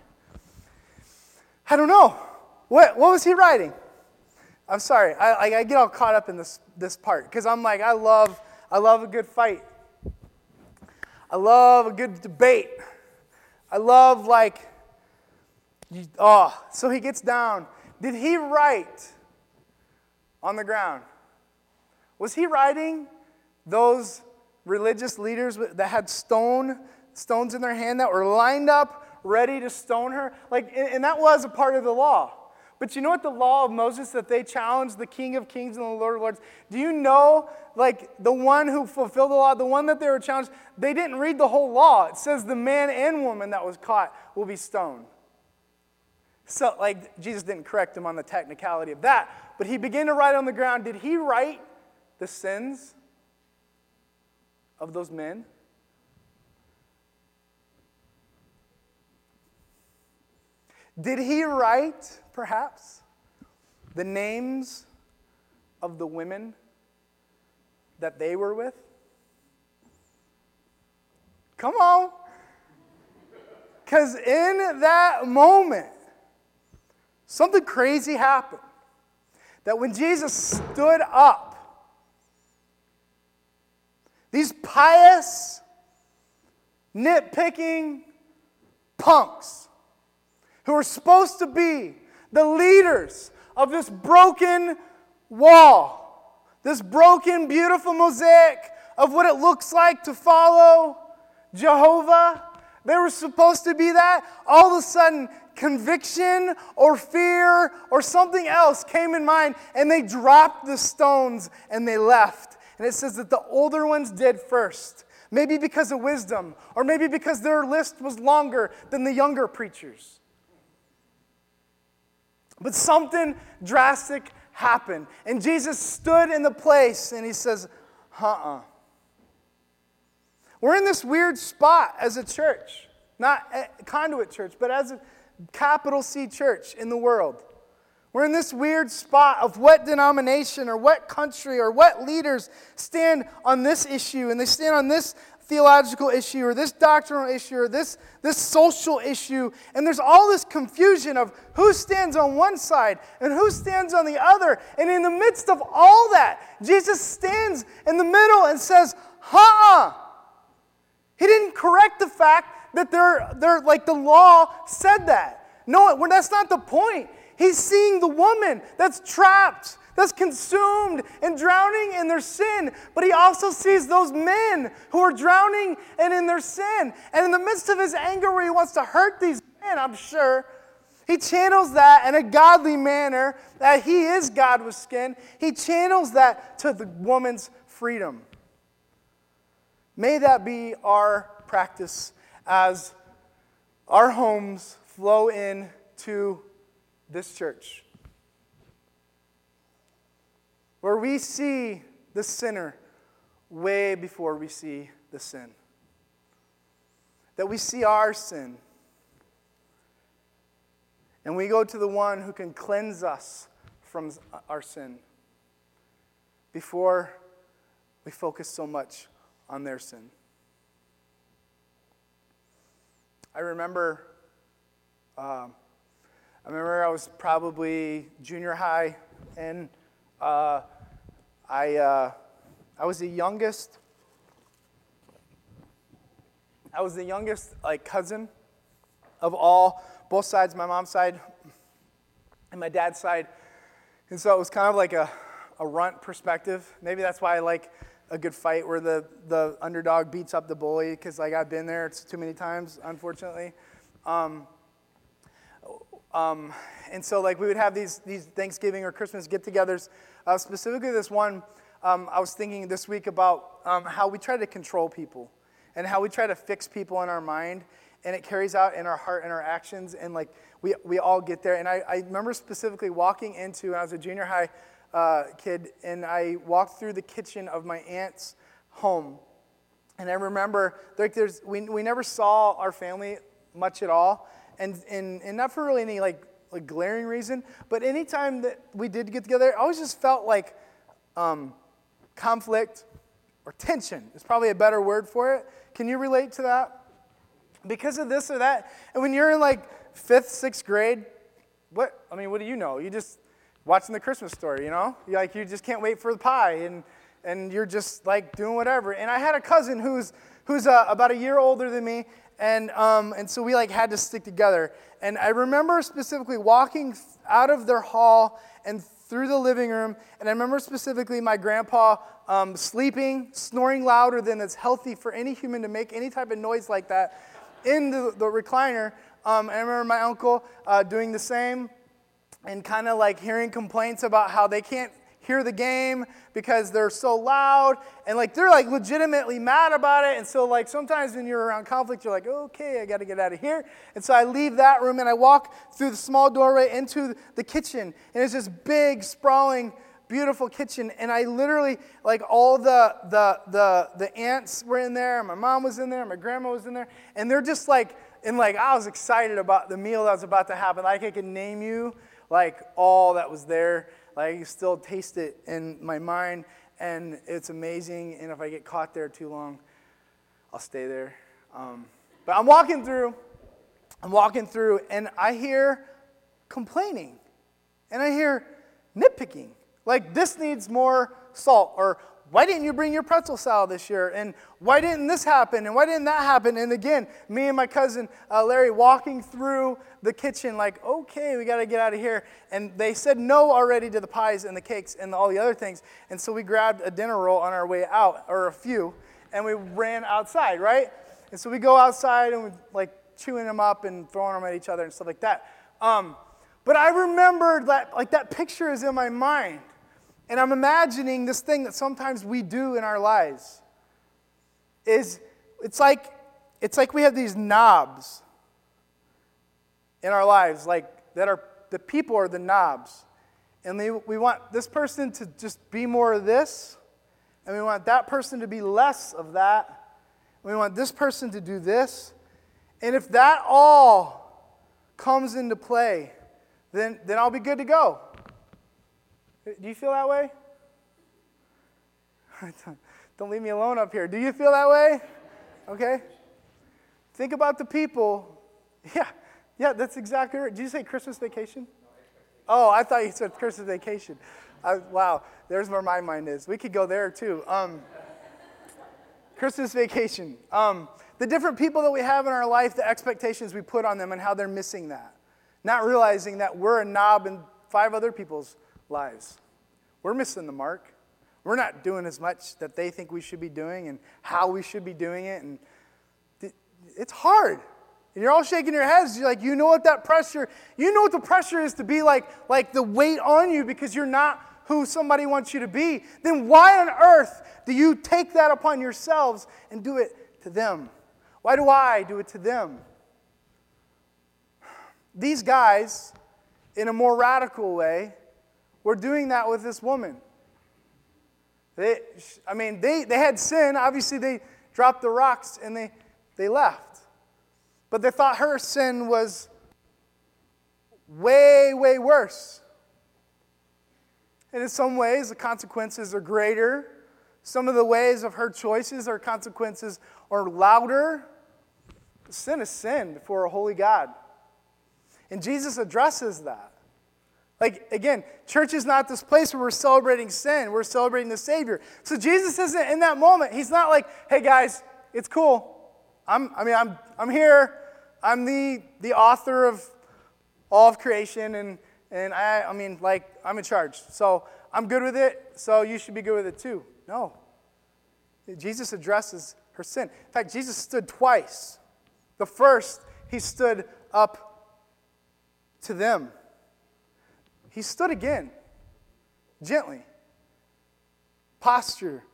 I don't know. What, what was he writing? I'm sorry. I, I get all caught up in this, this part because I'm like, I love, I love a good fight. I love a good debate. I love, like, oh, so he gets down. Did he write on the ground? Was he writing those religious leaders that had stone stones in their hand that were lined up, ready to stone her. Like, and that was a part of the law. But you know what the law of Moses that they challenged the King of Kings and the Lord of Lords? Do you know, like, the one who fulfilled the law, the one that they were challenged, they didn't read the whole law. It says the man and woman that was caught will be stoned. So, like, Jesus didn't correct him on the technicality of that, but he began to write on the ground. Did he write the sins of those men? Did he write, perhaps, the names of the women that they were with? Come on. Because in that moment, something crazy happened. That when Jesus stood up, these pious, nitpicking punks who are supposed to be the leaders of this broken wall, this broken, beautiful mosaic of what it looks like to follow Jehovah. They were supposed to be that. All of a sudden, conviction or fear or something else came in mind, and they dropped the stones and they left. And it says that the older ones did first. Maybe because of wisdom, or maybe because their list was longer than the younger preachers. But something drastic happened. And Jesus stood in the place and he says, uh uh-uh. uh. We're in this weird spot as a church, not a conduit church, but as a capital C church in the world. We're in this weird spot of what denomination or what country or what leaders stand on this issue and they stand on this theological issue or this doctrinal issue or this, this social issue. And there's all this confusion of who stands on one side and who stands on the other. And in the midst of all that, Jesus stands in the middle and says, Ha! He didn't correct the fact that they're, they're like the law said that. No, that's not the point. He's seeing the woman that's trapped, that's consumed and drowning in their sin. But he also sees those men who are drowning and in their sin. And in the midst of his anger, where he wants to hurt these men, I'm sure, he channels that in a godly manner, that he is God with skin. He channels that to the woman's freedom. May that be our practice as our homes flow into this church, where we see the sinner way before we see the sin. That we see our sin. And we go to the one who can cleanse us from our sin before we focus so much on their sin. I remember um, I remember I was probably junior high, and uh, I, uh, I was the youngest. I was the youngest, like cousin, of all, both sides, my mom's side and my dad's side, and so it was kind of like a, a runt perspective. Maybe that's why I like a good fight where the, the underdog beats up the bully, because like I've been there too many times, unfortunately. Um, um, and so, like, we would have these, these Thanksgiving or Christmas get togethers. Uh, specifically, this one, um, I was thinking this week about um, how we try to control people and how we try to fix people in our mind, and it carries out in our heart and our actions. And, like, we, we all get there. And I, I remember specifically walking into, I was a junior high uh, kid, and I walked through the kitchen of my aunt's home. And I remember, like, there's, we, we never saw our family much at all and, and, and not for really any like, like glaring reason, but anytime that we did get together, I always just felt like um, conflict or tension is probably a better word for it. Can you relate to that? Because of this or that. And when you're in like fifth, sixth grade, what, I mean, what do you know? You just watching the Christmas story, you know? You like, you just can't wait for the pie and, and you're just like doing whatever. And I had a cousin who's, who's uh, about a year older than me, and, um, and so we like had to stick together. And I remember specifically walking out of their hall and through the living room. And I remember specifically my grandpa um, sleeping, snoring louder than it's healthy for any human to make any type of noise like that in the, the recliner. Um, I remember my uncle uh, doing the same and kind of like hearing complaints about how they can't hear the game because they're so loud and like they're like legitimately mad about it and so like sometimes when you're around conflict you're like okay i got to get out of here. And so i leave that room and i walk through the small doorway into the kitchen and it's this big sprawling beautiful kitchen and i literally like all the the the the aunts were in there my mom was in there my grandma was in there and they're just like and like i was excited about the meal that was about to happen. Like i could name you like all that was there like, I can still taste it in my mind, and it's amazing. And if I get caught there too long, I'll stay there. Um, but I'm walking through, I'm walking through and I hear complaining and I hear nitpicking. Like, this needs more salt, or why didn't you bring your pretzel salad this year? And why didn't this happen? And why didn't that happen? And again, me and my cousin uh, Larry walking through the kitchen, like, okay, we got to get out of here. And they said no already to the pies and the cakes and all the other things. And so we grabbed a dinner roll on our way out, or a few, and we ran outside, right? And so we go outside and we like chewing them up and throwing them at each other and stuff like that. Um, but I remembered that, like, that picture is in my mind. And I'm imagining this thing that sometimes we do in our lives. Is it's like it's like we have these knobs in our lives, like that are the people are the knobs. And they, we want this person to just be more of this, and we want that person to be less of that. We want this person to do this. And if that all comes into play, then, then I'll be good to go. Do you feel that way? Don't leave me alone up here. Do you feel that way? Okay. Think about the people. Yeah, yeah, that's exactly right. Did you say Christmas vacation? Oh, I thought you said Christmas vacation. I, wow, there's where my mind is. We could go there too. Um, Christmas vacation. Um, the different people that we have in our life, the expectations we put on them, and how they're missing that. Not realizing that we're a knob in five other people's lives. We're missing the mark. We're not doing as much that they think we should be doing and how we should be doing it. And it's hard. And you're all shaking your heads. You're like, you know what that pressure, you know what the pressure is to be like, like the weight on you because you're not who somebody wants you to be. Then why on earth do you take that upon yourselves and do it to them? Why do I do it to them? These guys, in a more radical way, were doing that with this woman. They, I mean, they, they had sin. Obviously, they dropped the rocks and they, they left. But they thought her sin was way, way worse. And in some ways, the consequences are greater. Some of the ways of her choices or consequences are louder. Sin is sin before a holy God. And Jesus addresses that. Like, again, church is not this place where we're celebrating sin, we're celebrating the Savior. So Jesus isn't in that moment. He's not like, hey guys, it's cool. I'm, I mean, I'm, I'm here. I'm the, the author of all of creation, and, and I, I mean, like, I'm in charge. So I'm good with it, so you should be good with it too. No. Jesus addresses her sin. In fact, Jesus stood twice. The first, he stood up to them. He stood again, gently, posture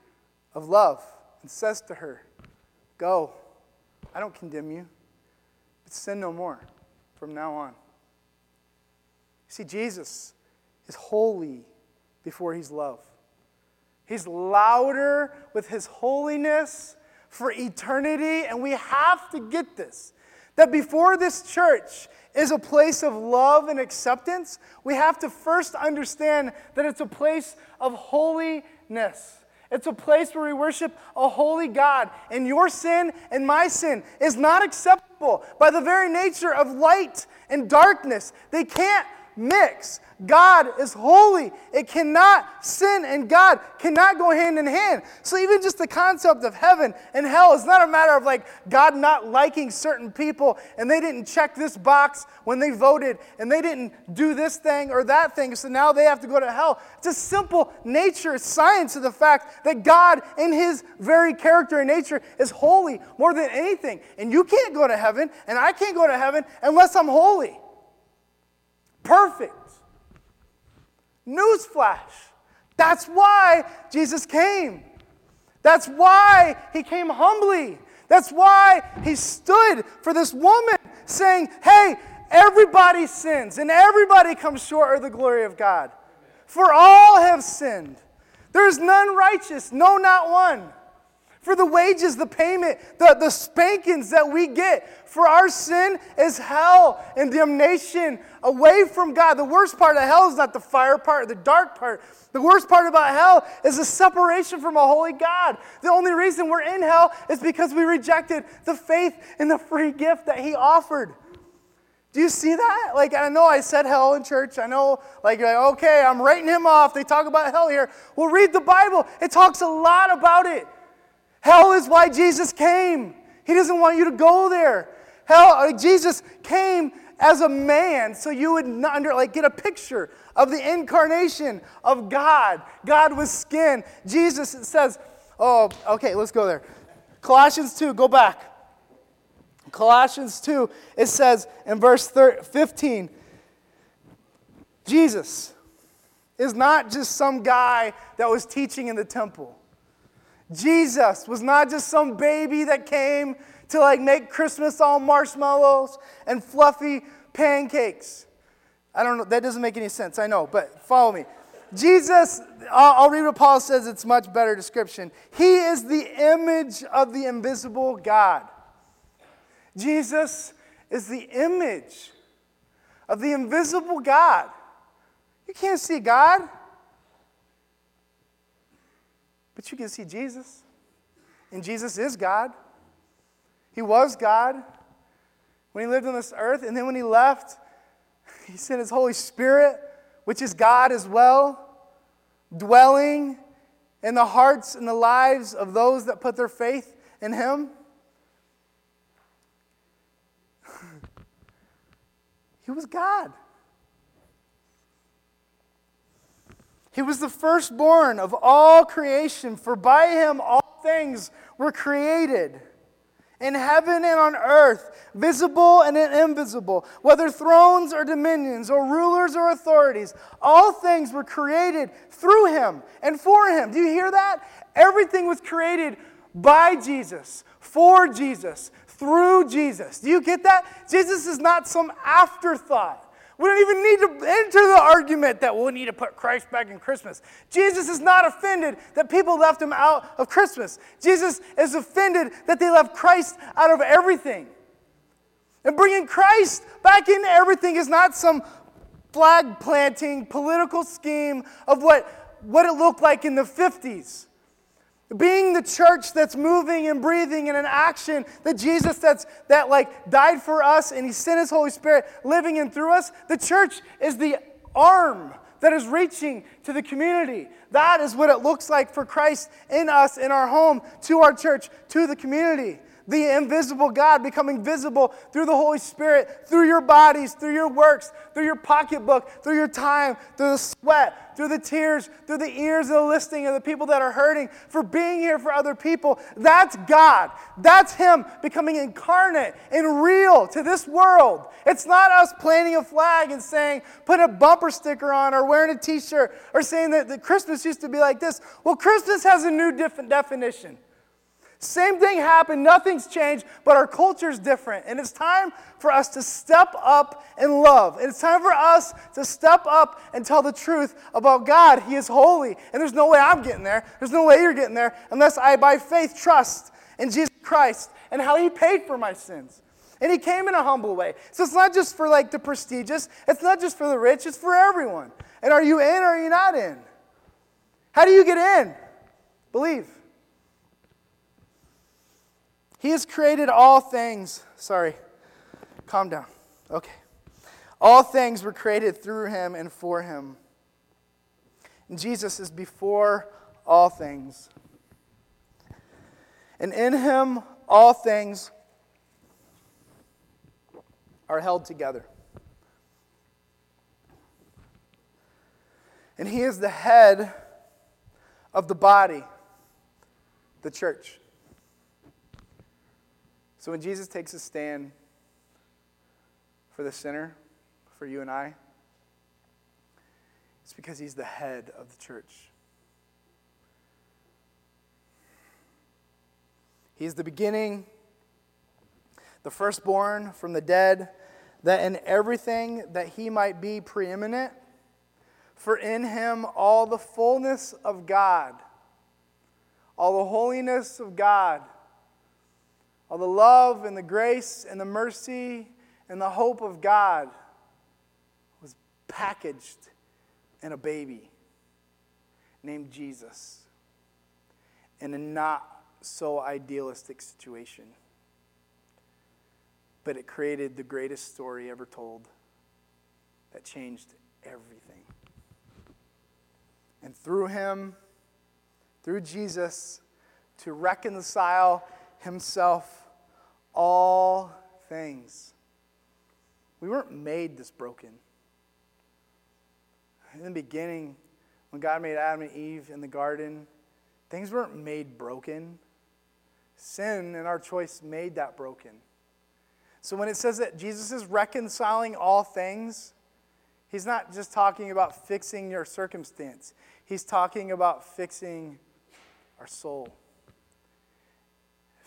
of love, and says to her, Go, I don't condemn you, but sin no more from now on. See, Jesus is holy before he's love. He's louder with his holiness for eternity, and we have to get this. That before this church is a place of love and acceptance, we have to first understand that it's a place of holiness. It's a place where we worship a holy God, and your sin and my sin is not acceptable by the very nature of light and darkness. They can't mix. God is holy. It cannot, sin and God cannot go hand in hand. So, even just the concept of heaven and hell is not a matter of like God not liking certain people and they didn't check this box when they voted and they didn't do this thing or that thing, so now they have to go to hell. It's a simple nature, science of the fact that God, in His very character and nature, is holy more than anything. And you can't go to heaven, and I can't go to heaven unless I'm holy perfect. Newsflash. That's why Jesus came. That's why he came humbly. That's why he stood for this woman, saying, Hey, everybody sins and everybody comes short of the glory of God. For all have sinned. There is none righteous, no, not one for the wages, the payment, the, the spankings that we get for our sin is hell and damnation away from God. The worst part of hell is not the fire part, the dark part. The worst part about hell is the separation from a holy God. The only reason we're in hell is because we rejected the faith and the free gift that He offered. Do you see that? Like, I know I said hell in church. I know, like, okay, I'm writing him off. They talk about hell here. Well, read the Bible. It talks a lot about it. Hell is why Jesus came. He doesn't want you to go there. Hell, uh, Jesus came as a man so you would not under, like get a picture of the incarnation of God. God with skin. Jesus says, oh, okay, let's go there. Colossians 2, go back. Colossians 2, it says in verse 15, Jesus is not just some guy that was teaching in the temple. Jesus was not just some baby that came to like make Christmas all marshmallows and fluffy pancakes. I don't know, that doesn't make any sense, I know, but follow me. Jesus, I'll, read what Paul says, it's much better description. He is the image of the invisible God. Jesus is the image of the invisible God. You can't see God, but you can see Jesus. And Jesus is God. He was God when he lived on this earth, and then when he left, he sent his Holy Spirit, which is God as well, dwelling in the hearts and the lives of those that put their faith in him. He was God. He was the firstborn of all creation, for by him all things were created. In heaven and on earth, visible and invisible, whether thrones or dominions or rulers or authorities, all things were created through him and for him. Do you hear that? Everything was created by Jesus, for Jesus, through Jesus. Do you get that? Jesus is not some afterthought. We don't even need to enter the argument that we need to put Christ back in Christmas. Jesus is not offended that people left him out of Christmas. Jesus is offended that they left Christ out of everything. And bringing Christ back into everything is not some flag planting political scheme of what, what it looked like in the 50s. Being the church that's moving and breathing in an action that Jesus that's that like died for us and he sent his Holy Spirit living in through us, the church is the arm that is reaching to the community. That is what it looks like for Christ in us, in our home, to our church, to the community the invisible God becoming visible through the Holy Spirit, through your bodies, through your works, through your pocketbook, through your time, through the sweat, through the tears, through the ears of the listening of the people that are hurting, for being here for other people. That's God. That's Him becoming incarnate and real to this world. It's not us planting a flag and saying, put a bumper sticker on or wearing a t shirt or saying that, that Christmas used to be like this. Well, Christmas has a new different definition. Same thing happened, nothing's changed, but our culture is different. And it's time for us to step up in love. And it's time for us to step up and tell the truth about God. He is holy. And there's no way I'm getting there. There's no way you're getting there unless I, by faith, trust in Jesus Christ and how He paid for my sins. And He came in a humble way. So it's not just for like the prestigious, it's not just for the rich, it's for everyone. And are you in or are you not in? How do you get in? Believe. He has created all things. Sorry, calm down. Okay. All things were created through him and for him. And Jesus is before all things. And in him, all things are held together. And he is the head of the body, the church. So when Jesus takes a stand for the sinner, for you and I, it's because he's the head of the church. He's the beginning, the firstborn from the dead, that in everything that he might be preeminent, for in him all the fullness of God, all the holiness of God all the love and the grace and the mercy and the hope of God was packaged in a baby named Jesus in a not so idealistic situation. but it created the greatest story ever told that changed everything. And through him, through Jesus, to reconcile himself all things. We weren't made this broken. In the beginning, when God made Adam and Eve in the garden, things weren't made broken. Sin and our choice made that broken. So when it says that Jesus is reconciling all things, he's not just talking about fixing your circumstance, he's talking about fixing our soul,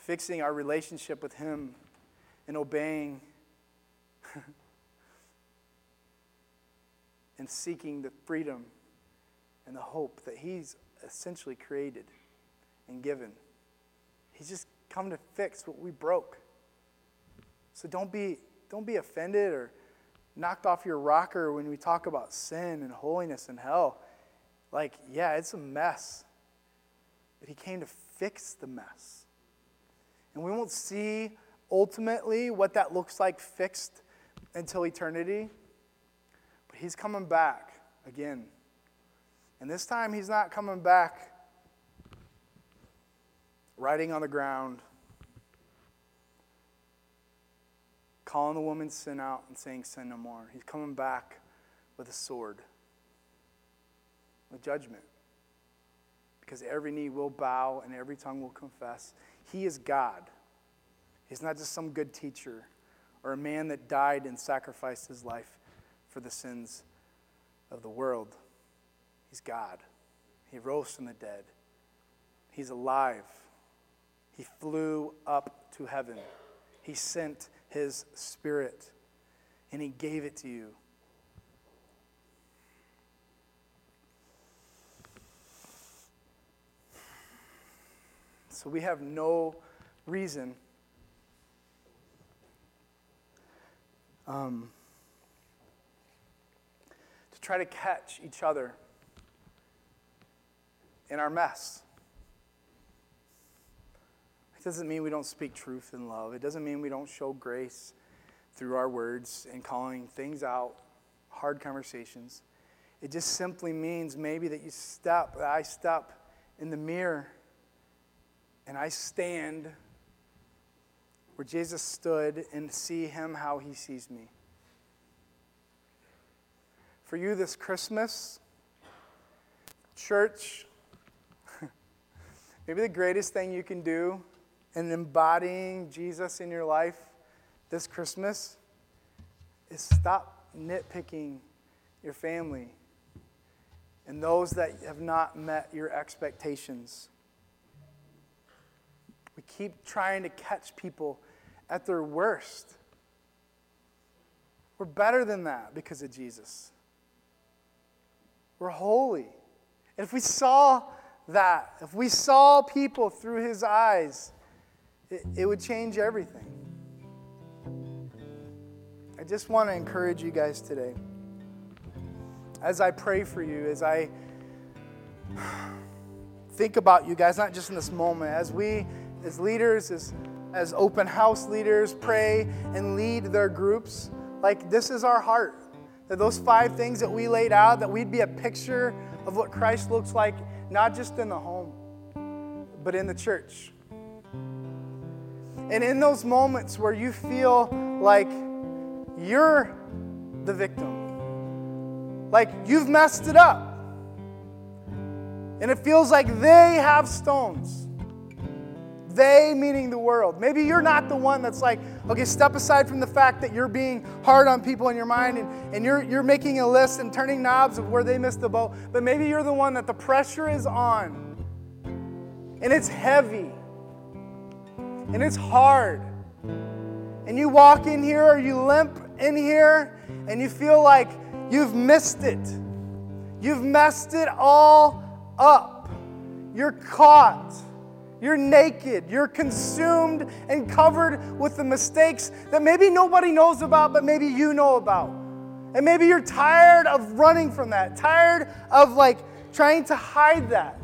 fixing our relationship with him, and obeying and seeking the freedom and the hope that he's essentially created and given. He's just come to fix what we broke. So don't be, don't be offended or knocked off your rocker when we talk about sin and holiness and hell. Like, yeah, it's a mess. But he came to fix the mess. And we won't see ultimately what that looks like fixed until eternity. But he's coming back again. And this time he's not coming back riding on the ground, calling the woman's sin out and saying, Sin no more. He's coming back with a sword, with judgment. Because every knee will bow and every tongue will confess. He is God. He's not just some good teacher or a man that died and sacrificed his life for the sins of the world. He's God. He rose from the dead. He's alive. He flew up to heaven. He sent his spirit and he gave it to you. So we have no reason um, to try to catch each other in our mess. It doesn't mean we don't speak truth in love. It doesn't mean we don't show grace through our words and calling things out, hard conversations. It just simply means maybe that you step, that I step in the mirror and I stand where Jesus stood and see him how he sees me. For you this Christmas, church, maybe the greatest thing you can do in embodying Jesus in your life this Christmas is stop nitpicking your family and those that have not met your expectations. We keep trying to catch people at their worst. We're better than that because of Jesus. We're holy. And if we saw that, if we saw people through his eyes, it, it would change everything. I just want to encourage you guys today. As I pray for you, as I think about you guys, not just in this moment, as we, as leaders, as, as open house leaders, pray and lead their groups, like this is our heart. That those five things that we laid out, that we'd be a picture of what Christ looks like, not just in the home, but in the church. And in those moments where you feel like you're the victim, like you've messed it up, and it feels like they have stones. They meaning the world. Maybe you're not the one that's like, okay, step aside from the fact that you're being hard on people in your mind and, and you're, you're making a list and turning knobs of where they missed the boat. But maybe you're the one that the pressure is on and it's heavy and it's hard. And you walk in here or you limp in here and you feel like you've missed it. You've messed it all up. You're caught. You're naked. You're consumed and covered with the mistakes that maybe nobody knows about, but maybe you know about. And maybe you're tired of running from that, tired of like trying to hide that.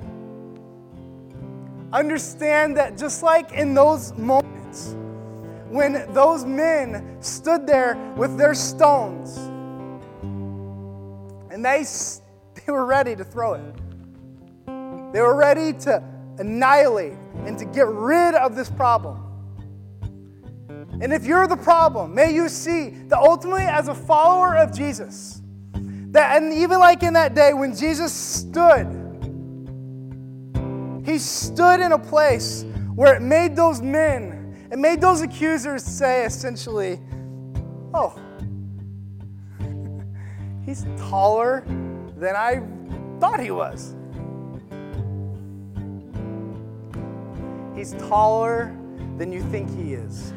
Understand that just like in those moments when those men stood there with their stones and they, they were ready to throw it. They were ready to annihilate and to get rid of this problem. And if you're the problem, may you see that ultimately, as a follower of Jesus, that and even like in that day when Jesus stood, he stood in a place where it made those men, it made those accusers say essentially, oh, he's taller than I thought he was. He's taller than you think he is.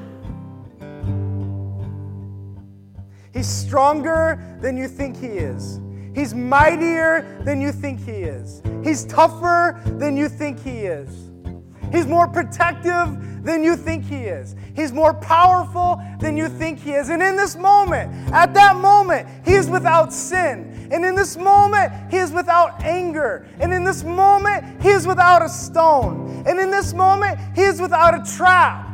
He's stronger than you think he is. He's mightier than you think he is. He's tougher than you think he is. He's more protective than you think he is. He's more powerful than you think he is. And in this moment, at that moment, he is without sin. And in this moment, he is without anger. And in this moment, he is without a stone. And in this moment, he is without a trap.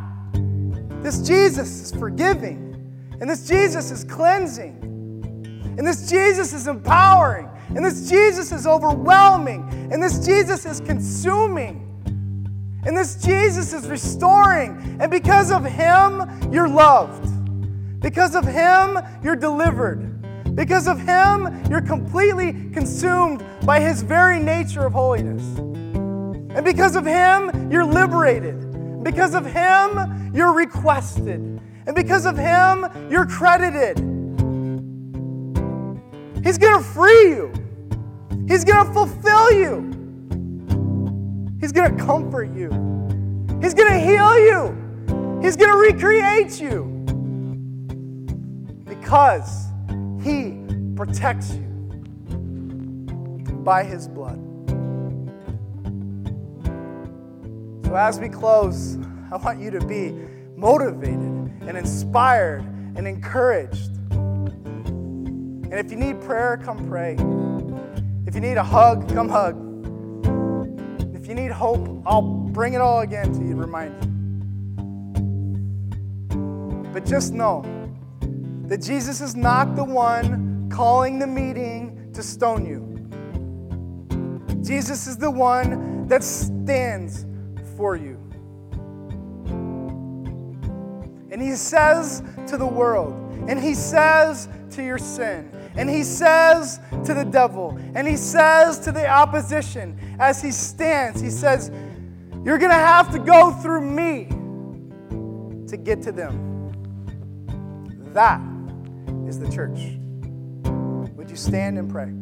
This Jesus is forgiving. And this Jesus is cleansing. And this Jesus is empowering. And this Jesus is overwhelming. And this Jesus is consuming. And this Jesus is restoring. And because of him, you're loved. Because of him, you're delivered. Because of him, you're completely consumed by his very nature of holiness. And because of him, you're liberated. Because of him, you're requested. And because of him, you're credited. He's going to free you. He's going to fulfill you. He's going to comfort you. He's going to heal you. He's going to recreate you. Because He protects you by His blood. So, as we close, I want you to be motivated and inspired and encouraged. And if you need prayer, come pray. If you need a hug, come hug. If you need hope, I'll bring it all again to you, remind you. But just know that Jesus is not the one calling the meeting to stone you. Jesus is the one that stands for you. And he says to the world, and he says to your sin, and he says to the devil, and he says to the opposition as he stands, he says, You're going to have to go through me to get to them. That is the church. Would you stand and pray?